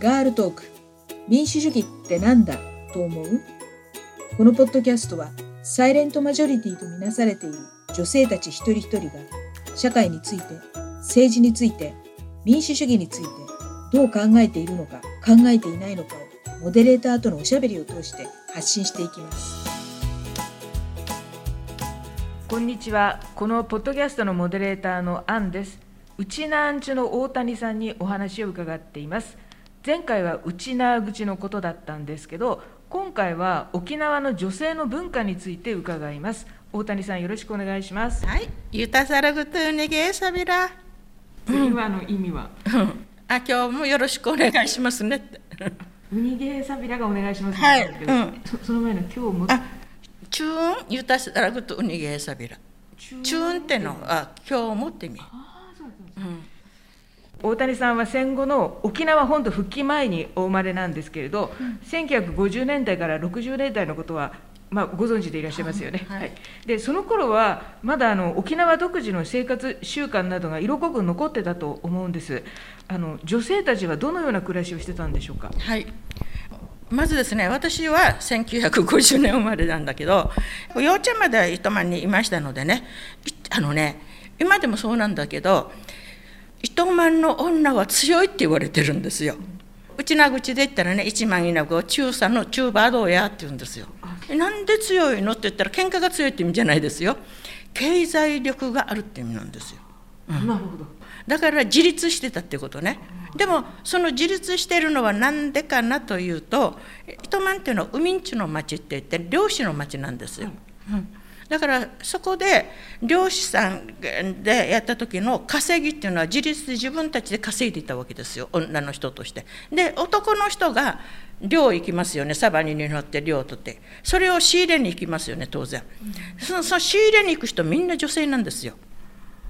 ガールトーク。民主主義ってなんだ？と思う？このポッドキャストはサイレントマジョリティとみなされている女性たち一人一人が社会について政治について民主主義についてどう考えているのか考えていないのかをモデレーターとのおしゃべりを通して発信していきます。こんにちは。このポッドキャストのモデレーターのアンです。うちなんちの大谷さんにお話を伺っています。前回は内縄口のことだったんですけど今回は沖縄の女性の文化について伺います。大谷さんよろしくお願いします。はい、ユタサラグトゥネゲーサビラ。今の意味はあ、今日もよろしくお願いしますね。って。ウニゲーサビラがお願いしますはい。うん。そその前の今日も。あ、チューンユタサラグトゥネゲーサビラ。チューンって。の。あ、今日もって意味。大谷さんは戦後の沖縄本土復帰前にお生まれなんですけれど、1950年代から60年代のことは、まあ、ご存知でいらっしゃいますよね、はい。はい。でその頃はまだあの沖縄独自の生活習慣などが色濃く残ってたと思うんです。あの女性たちはどのような暮らしをしてたんでしょうか？はい。まずですね、私は1950年生まれなんだけど、幼稚園までは糸満にいましたのでね、いあのね、今でもそうなんだけど、糸満の女は強いって言われてるんですよ。うちな口で言ったらね、一万稲子を中佐の中馬道やって言うんですよ。なんで強いのって言ったら、喧嘩が強いって意味じゃないですよ。経済力があるって意味なんですよ。なるほどだから自立してたってことね。でもその自立しているのは何でかなというと糸満っていうのは海んちの町って言って漁師の町なんですよ。うんだからそこで漁師さんでやった時の稼ぎっていうのは自立で自分たちで稼いでいたわけですよ女の人として。で男の人が漁行きますよねサバに乗って漁を取ってそれを仕入れに行きますよね当然。そのその仕入れに行く人みんな女性なんですよ。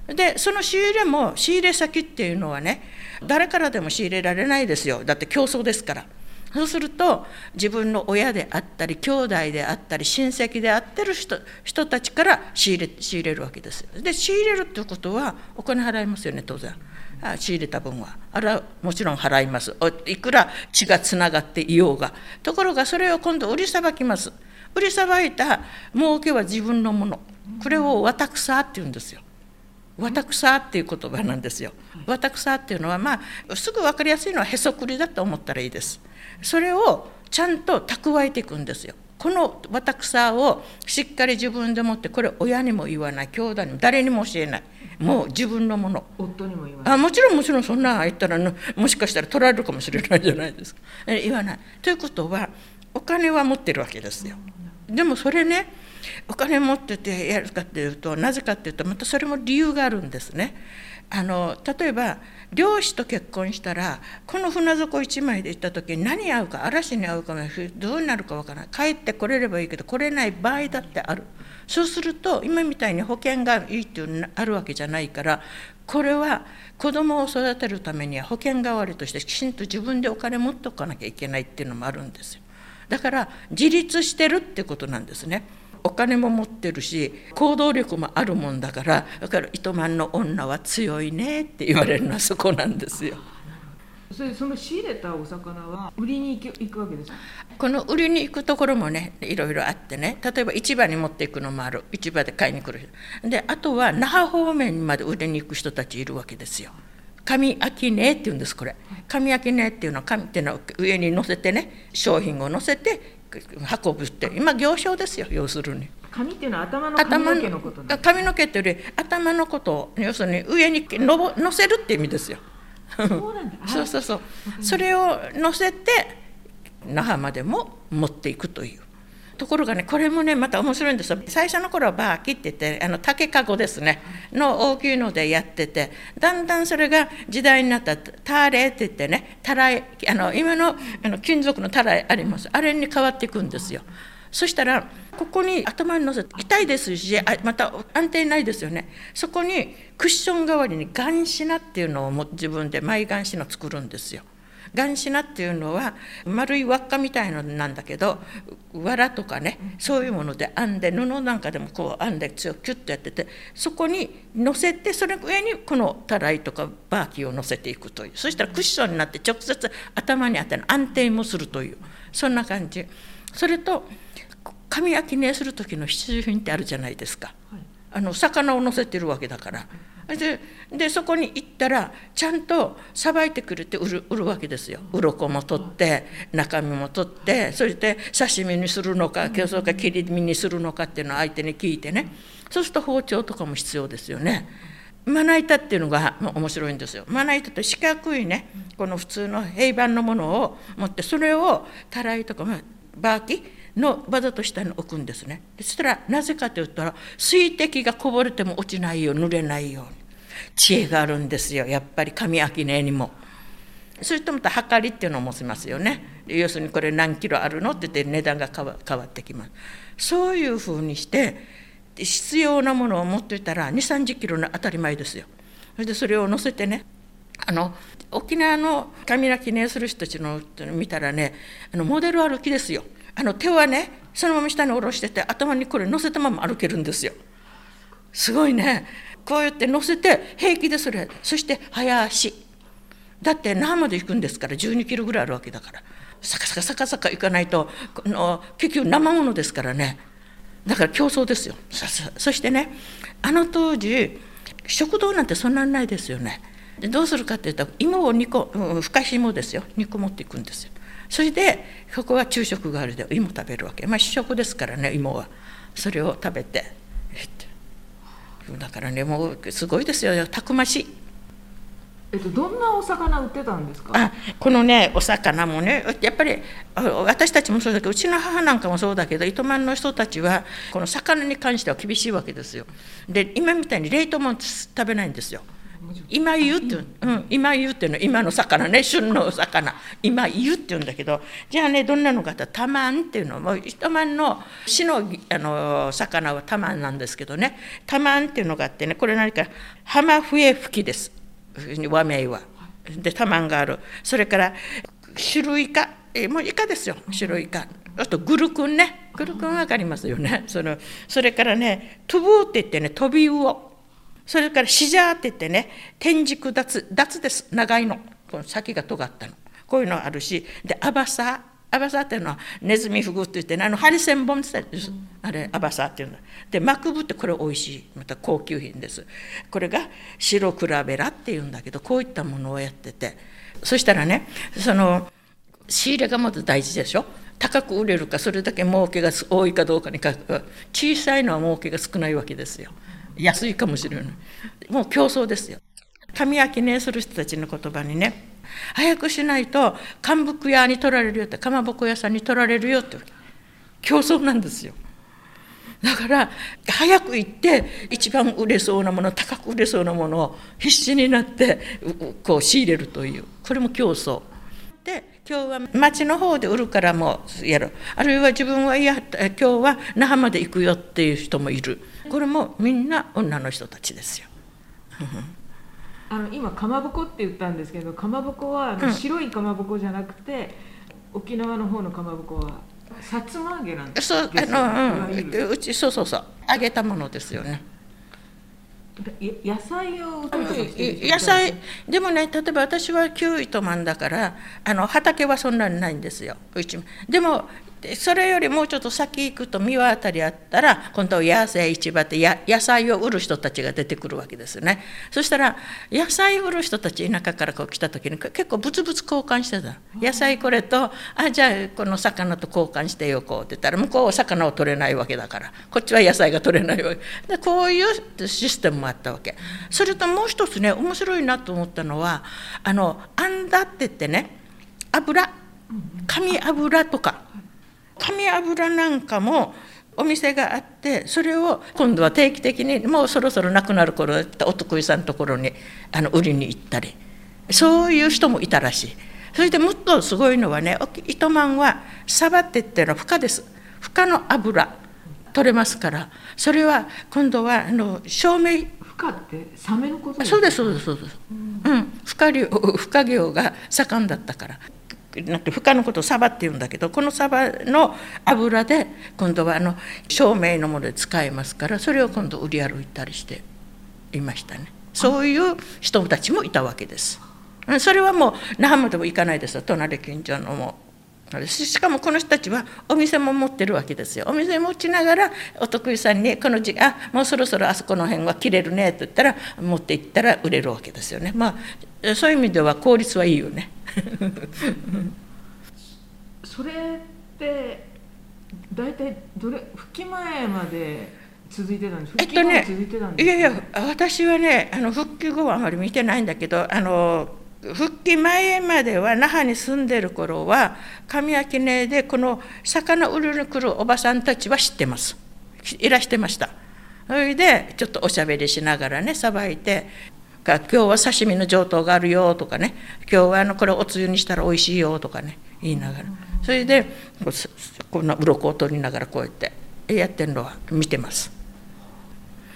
でその仕入れも仕入れ先っていうのはね誰からでも仕入れられないですよだって競争ですからそうすると自分の親であったり兄弟であったり親戚であってる人人たちから仕入れ仕入れるわけですで仕入れるっていうことはお金払いますよね当然。あ仕入れた分は。あれはもちろん払います。いくら血がつながっていようが。ところがそれを今度売りさばきます。売りさばいた儲けは自分のもの。これを渡草って言うんですよ。わ草っていう言葉なんですよ。わ草っていうのはまあすぐ分かりやすいのはへそくりだと思ったらいいです。それをちゃんと蓄えていくんですよ。このわ草をしっかり自分で持ってこれ親にも言わない兄弟にも誰にも教えないもう自分のもの夫にも言わないあもちろんもちろんそんなん言ったらのもしかしたら取られるかもしれないじゃないですかえ言わないということはお金は持ってるわけですよでもそれねお金持っててやるかっていうとなぜかっていうとまたそれも理由があるんですね。あの例えば漁師と結婚したらこの船底一枚で行った時に何に合うか嵐に合うかどうなるかわからない。帰ってこれればいいけど来れない場合だってある。そうすると今みたいに保険がいいっていうのあるわけじゃないからこれは子供を育てるためには保険代わりとしてきちんと自分でお金持っておかなきゃいけないっていうのもあるんですよ。だから自立してるってことなんですね。お金も持ってるし行動力もあるもんだからだから糸満の女は強いねって言われるのはそこなんですよ。それその仕入れたお魚は売りに行く行くわけですか？この売りに行くところもねいろいろあってね。例えば市場に持っていくのもある。市場で買いに来る人。であとは那覇方面にまで売りに行く人たちいるわけですよ。紙秋ねって言うんですこれ。紙秋ねっていうのは紙っていうのは上に乗せてね商品を乗せて運ぶって今行商ですよ要するに。髪っていうのは頭の髪の毛のことなんです髪の毛っていうより頭のことを要するに上にのぼ乗せるって意味ですよ。そうなんだあ そうそうそう。それを乗せて那覇までも持っていくという。ところがねこれもねまた面白いんですよ。最初の頃はバーキって言ってあの竹かごですね。の大きいのでやっててだんだんそれが時代になったらタレって言ってねたらいあの今のあの金属のたらいあります。あれに変わっていくんですよ。そしたらここに頭に乗せて痛いですしまた安定ないですよね。そこにクッション代わりにガンシナっていうのを自分でマイガンシナ作るんですよ。ガンシナっていうのは丸い輪っかみたいのなんだけど藁とかねそういうもので編んで布なんかでもこう編んで強くキュッとやっててそこに乗せてそれ上にこのたらいとかバーキーを乗せていくという。そしたらクッションになって直接頭に当てる安定もするという。そんな感じ。それと紙焼きねする時の必需品ってあるじゃないですか、はい、あの魚を乗せてるわけだから。ででそこに行ったらちゃんとさばいてくれて売る売るわけですよ鱗も取って中身も取ってそして刺身にするのか競争か切り身にするのかっていうのを相手に聞いてねそうすると包丁とかも必要ですよね。まな板っていうのが面白いんですよ。まな板って四角いねこの普通の平板のものを持ってそれをたらいとか、まあ、バーキのわざと下に置くんですね。そしたらなぜかというと水滴がこぼれても落ちないよう濡れないように。知恵があるんですよやっぱり紙商ねにも。それとまた測りっていうのを持ちますよね。要するにこれ何キロあるのって言って値段が変わってきます。そういうふうにして必要なものを持っていたら2 3 0キロの当たり前ですよ。それでそれを乗せてねあの沖縄の神楽記念する人たちの見たらねあのモデル歩きですよ。あの手はねそのまま下に下ろしてて頭にこれ乗せたまま歩けるんですよ。すごいね。こうやって乗せて平気でそれそして早足。だって那覇まで行くんですから12キロぐらいあるわけだから。サカサカサカサカ行かないとこの結局生ものですからね。だから競争ですよ。そしてねあの当時食堂なんてそんなにないですよね。どうするかっていうと芋を2個、うん、ふかし芋ですよ。2個持っていくんですよ。それでここは昼食があるで芋食べるわけ。まあ主食ですからね芋は。それを食べてだからねもうすごいですよ。たくましい。えっと、どんなお魚売ってたんですか？あこのねお魚もねやっぱり私たちもそうだけどうちの母なんかもそうだけど糸満の人たちはこの魚に関しては厳しいわけですよ。で今みたいに冷凍も食べないんですよ今湯って、うん、今湯っていうのは今の魚ね旬の魚。今湯って言うんだけどじゃあねどんなのかってタマンっていうのもう糸満の市のあの魚はタマンなんですけどね。タマンっていうのがあってねこれ何か浜笛吹きです和名は。でタマンがある。それから白イカもうイカですよ。白イカあとグルクンね。グルクン分かりますよね。そのそれからねトゥブーって言ってねトビウオ。それからシジャーって言ってね天竺脱脱です。長いの。この先が尖ったの。こういうのあるし。でアバサアバサっていうのはネズミフグって言って、ね、あのハリセンボンって言ってあれアバサっていうのでマクブってこれ美味しい。また高級品です。これが白クラベラっていうんだけどこういったものをやってて。そしたらねその仕入れがまず大事でしょ？高く売れるかそれだけ儲けが多いかどうかにかく小さいのは儲けが少ないわけですよ。安いかもしれない。もう競争ですよ。神明記念する人たちの言葉にね早くしないと乾木屋に取られるよってかまぼこ屋さんに取られるよって競争なんですよ。だから早く行って一番売れそうなもの高く売れそうなものを必死になってこう仕入れるという。これも競争。で今日は町の方で売るからもうやるあるいは自分はいや今日は那覇まで行くよっていう人もいる。これもみんな女の人たちですよ。あの今かまぼこって言ったんですけどかまぼこは白いかまぼこじゃなくて、うん、沖縄の方のかまぼこはさつま揚げなんですそうあの、うん、うちそうそうそう。揚げたものですよね。野菜を野菜でもね例えば私はキウイとマンだからあの畑はそんなにないんですよ。うちでもでそれよりもうちょっと先行くと三輪あたりあったら今度は野生市場って野菜を売る人たちが出てくるわけですね。そしたら野菜売る人たち田舎からこう来た時に結構ブツブツ交換してた野菜これとあじゃあこの魚と交換してよこうって言ったら向こうは魚を取れないわけだからこっちは野菜が取れないわけ。でこういうシステムもあったわけ。それともう一つね面白いなと思ったのはあのあんだって言ってね油紙油とか紙油なんかもお店があってそれを今度は定期的にもうそろそろなくなる頃お得意さんのところにあの売りに行ったり。そういう人もいたらしい。それでもっとすごいのはね糸満はサバってっていうのは孵化です。孵化の油取れますから。それは今度はあの照明。孵化ってサメのことそうですそうですそうです、うん、うん、孵化漁が盛んだったからなんて孵化のことをサバって言うんだけどこのサバの油で今度はあの照明のもので使えますからそれを今度売り歩いたりしていましたね。そういう人たちもいたわけです。それはもう那覇までも行かないですよ隣近所のも。しかもこの人たちはお店も持ってるわけですよお店持ちながらお得意さんにこの時あもうそろそろあそこの辺は切れるねって言ったら持って行ったら売れるわけですよね。まあそういう意味では効率はいいよね。それって大体どれ復帰前まで続いてたんですえっとねいやいや私はねあの復帰後はあまり見てないんだけどあの復帰前までは那覇に住んでる頃は神明根でこの魚売りに来るおばさんたちは知ってます。いらしてました。それでちょっとおしゃべりしながらねさばいて今日は刺身の上等があるよとかね。今日はあのこれおつゆにしたらおいしいよとかね。言いながら。それでこんな鱗を取りながらこうやってやってるのは見てます。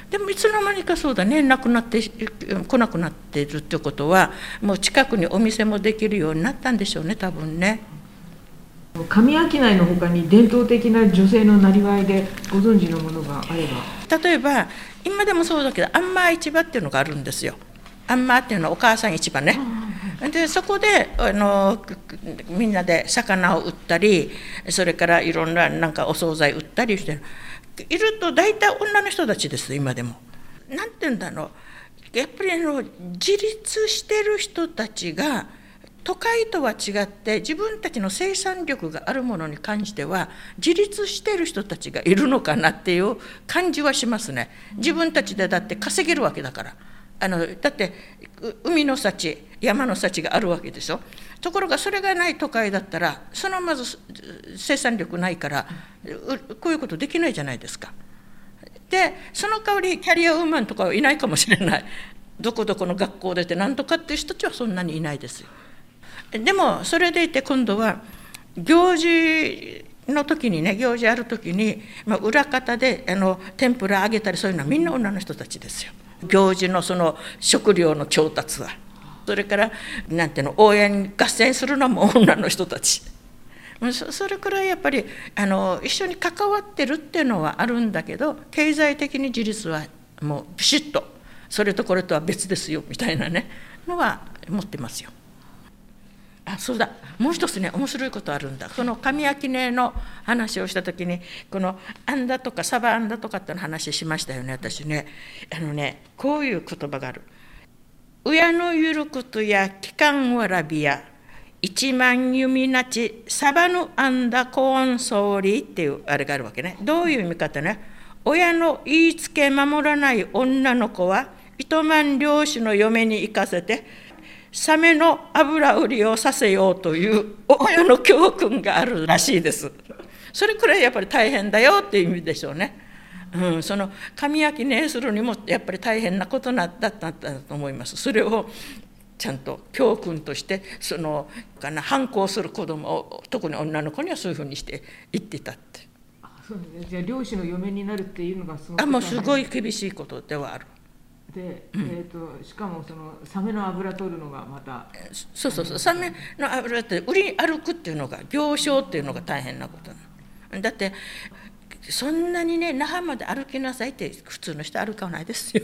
でもいつの間にかそうだね。なくなって来なくなっているってことはもう近くにお店もできるようになったんでしょうね多分ね。上商いのほかに伝統的な女性のなりわいでご存知のものがあれば。例えば今でもそうだけどあんま市場っていうのがあるんですよ。あんまっていうのはお母さん市場ね。でそこであのみんなで魚を売ったりそれからいろんななんかお惣菜売ったりしてる。いると大体女の人たちです今でも。なんて言うんだろうやっぱりあの自立してる人たちが都会とは違って自分たちの生産力があるものに関しては自立してる人たちがいるのかなっていう感じはしますね。自分たちでだって稼げるわけだから。あのだって海の幸山の幸があるわけでしょ？ところがそれがない都会だったらそのまず生産力ないからこういうことできないじゃないですか。でその代わりキャリアウーマンとかはいないかもしれないどこどこの学校出て何とかっていう人たちはそんなにいないですよ。でもそれでいて今度は行事の時にね行事ある時に、まあ、裏方であの天ぷら揚げたりそういうのはみんな女の人たちですよ。行事のその食料の調達はそれからなんていうの応援合戦するのも女の人たちそれくらいやっぱりあの一緒に関わってるっていうのはあるんだけど経済的に自立はもうビシッとそれとこれとは別ですよみたいなねのは持ってますよ。あそうだ。もう一つね面白いことあるんだ。この神明根の話をした時にこのあんだとかサバあんだとかっての話しましたよね私ね。あのねこういう言葉がある「親のゆることや期間わらびや一万弓なちサバのあんだコーン総理」っていうあれがあるわけね。どういう意味かってね親の言いつけ守らない女の子は糸満漁師の嫁に行かせてサメの油売りをさせようという 親の教訓があるらしいです。それくらいやっぱり大変だよっていう意味でしょうね。うん、その紙焼きねするにもやっぱり大変なことだったと思います。それをちゃんと教訓としてそのかな反抗する子供を特に女の子にはそういうふうにして言ってたって。あそうね、じゃあ漁師の嫁になるっていうのがすごあもうすごい厳しいことではある。で、うん、えーと、しかもそのサメの油取るのがまたそうそうそう。サメの油って売り歩くっていうのが行商っていうのが大変なことなの。だってそんなにね那覇まで歩きなさいって普通の人歩かないですよ。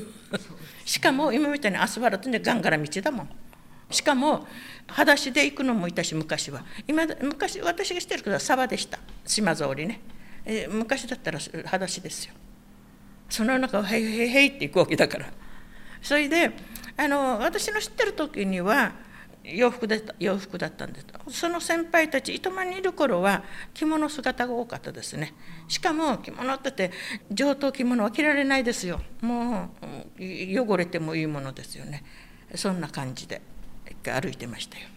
しかも今みたいにアスファルトでガンガラ道だもん。しかも裸足で行くのもいたし昔は。今昔私がしてるけどサバでした。島ぞりね、え昔だったら裸足ですよ。その中を「へいへいへい」って行くわけだからそれであの私の知ってる時には洋服で洋服だったんです。その先輩たち糸満にいる頃は着物姿が多かったですね。しかも着物って上等着物は着られないですよ。もう汚れてもいいものですよね。そんな感じで歩いてましたよ、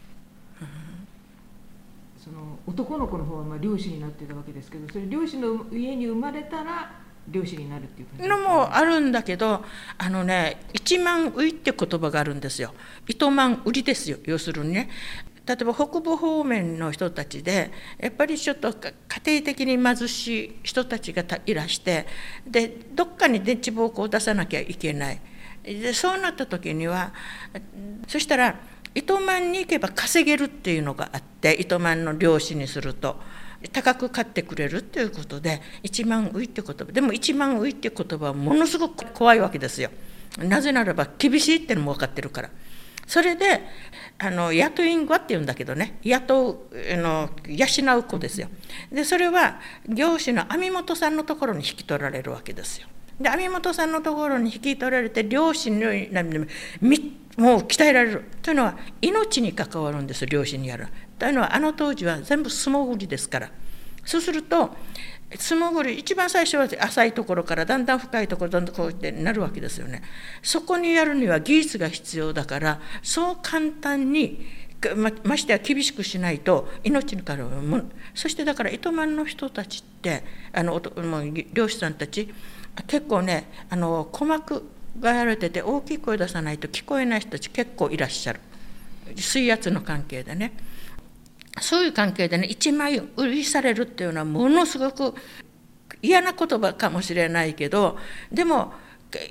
うん、その男の子の方はまあ漁師になってたわけですけどそれ漁師の家に生まれたら漁師になるっていうのもあるんだけどあのね一万売って言葉があるんですよ。糸満売りですよ。要するにね。例えば北部方面の人たちでやっぱりちょっと家庭的に貧しい人たちがいらしてでどっかに電池暴行を出さなきゃいけない。でそうなった時にはそしたら糸満に行けば稼げるっていうのがあって糸満の漁師にすると。高く買ってくれるっていうことで一万ウイって言葉でも一万ウイって言葉はものすごく怖いわけですよ。なぜならば厳しいってのも分かってるから。それであの雇いんごって言うんだけどね。雇うあの養う子ですよ。でそれは業師の網本さんのところに引き取られるわけですよ。で網本さんのところに引き取られて漁師のもう鍛えられる。というのは命に関わるんです漁師にやるというのはあの当時は全部素潜りですから。そうすると素潜り一番最初は浅いところからだんだん深いところだんだんこうってなるわけですよね。そこにやるには技術が必要だからそう簡単にまましてや厳しくしないと命からもそしてだから糸満の人たちってあの漁師さんたち結構ねあの鼓膜がやられてて大きい声出さないと聞こえない人たち結構いらっしゃる。水圧の関係でね。そういう関係でね一枚売りされるっていうのはものすごく嫌な言葉かもしれないけどでも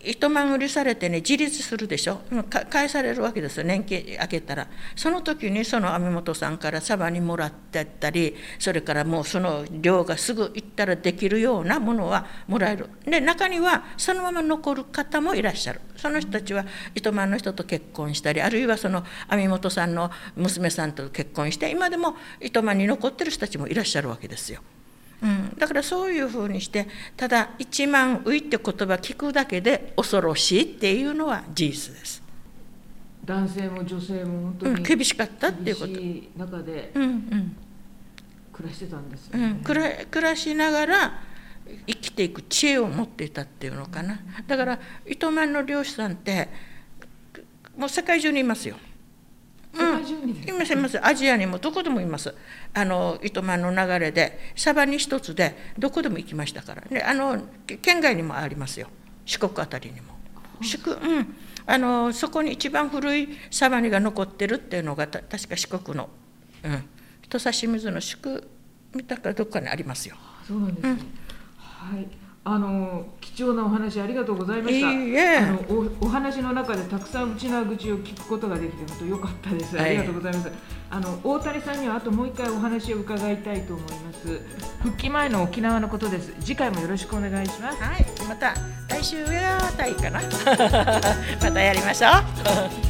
糸満売りされてね自立するでしょ？返されるわけですよ年金開けたら。その時にその網本さんからサバにもらってったりそれからもうその量がすぐ行ったらできるようなものはもらえる。で中にはそのまま残る方もいらっしゃる。その人たちは糸満の人と結婚したりあるいはその網本さんの娘さんと結婚して今でも糸満に残ってる人たちもいらっしゃるわけですよ。うん、だからそういうふうにしてただ「一万ウイ」って言葉聞くだけで恐ろしいっていうのは事実です。男性も女性も本当に、うん、厳しかったっていうこと。中で暮らしてたんですよね、うん、暮ら暮らしながら生きていく知恵を持っていたっていうのかな。だから糸満の漁師さんってもう世界中にいますよ。いますいますアジアにもどこでもいます。あの糸満の流れでサバに一つでどこでも行きましたからであの県外にもありますよ。四国あたりにも。四国うん。あのそこに一番古いサバニが残ってるっていうのが確か四国の、うん、土佐清水の宿見たかどっかにありますよ。そうなんですね、うん、はいあの貴重なお話ありがとうございました。いいあのおお話の中でたくさん内縄口を聞くことができて本当良かったです。ありがとうございます。あの大谷さんにはあともう一回お話を伺いたいと思います。復帰前の沖縄のことです。次回もよろしくお願いします。はい、また来週上あたりかな。またやりましょう。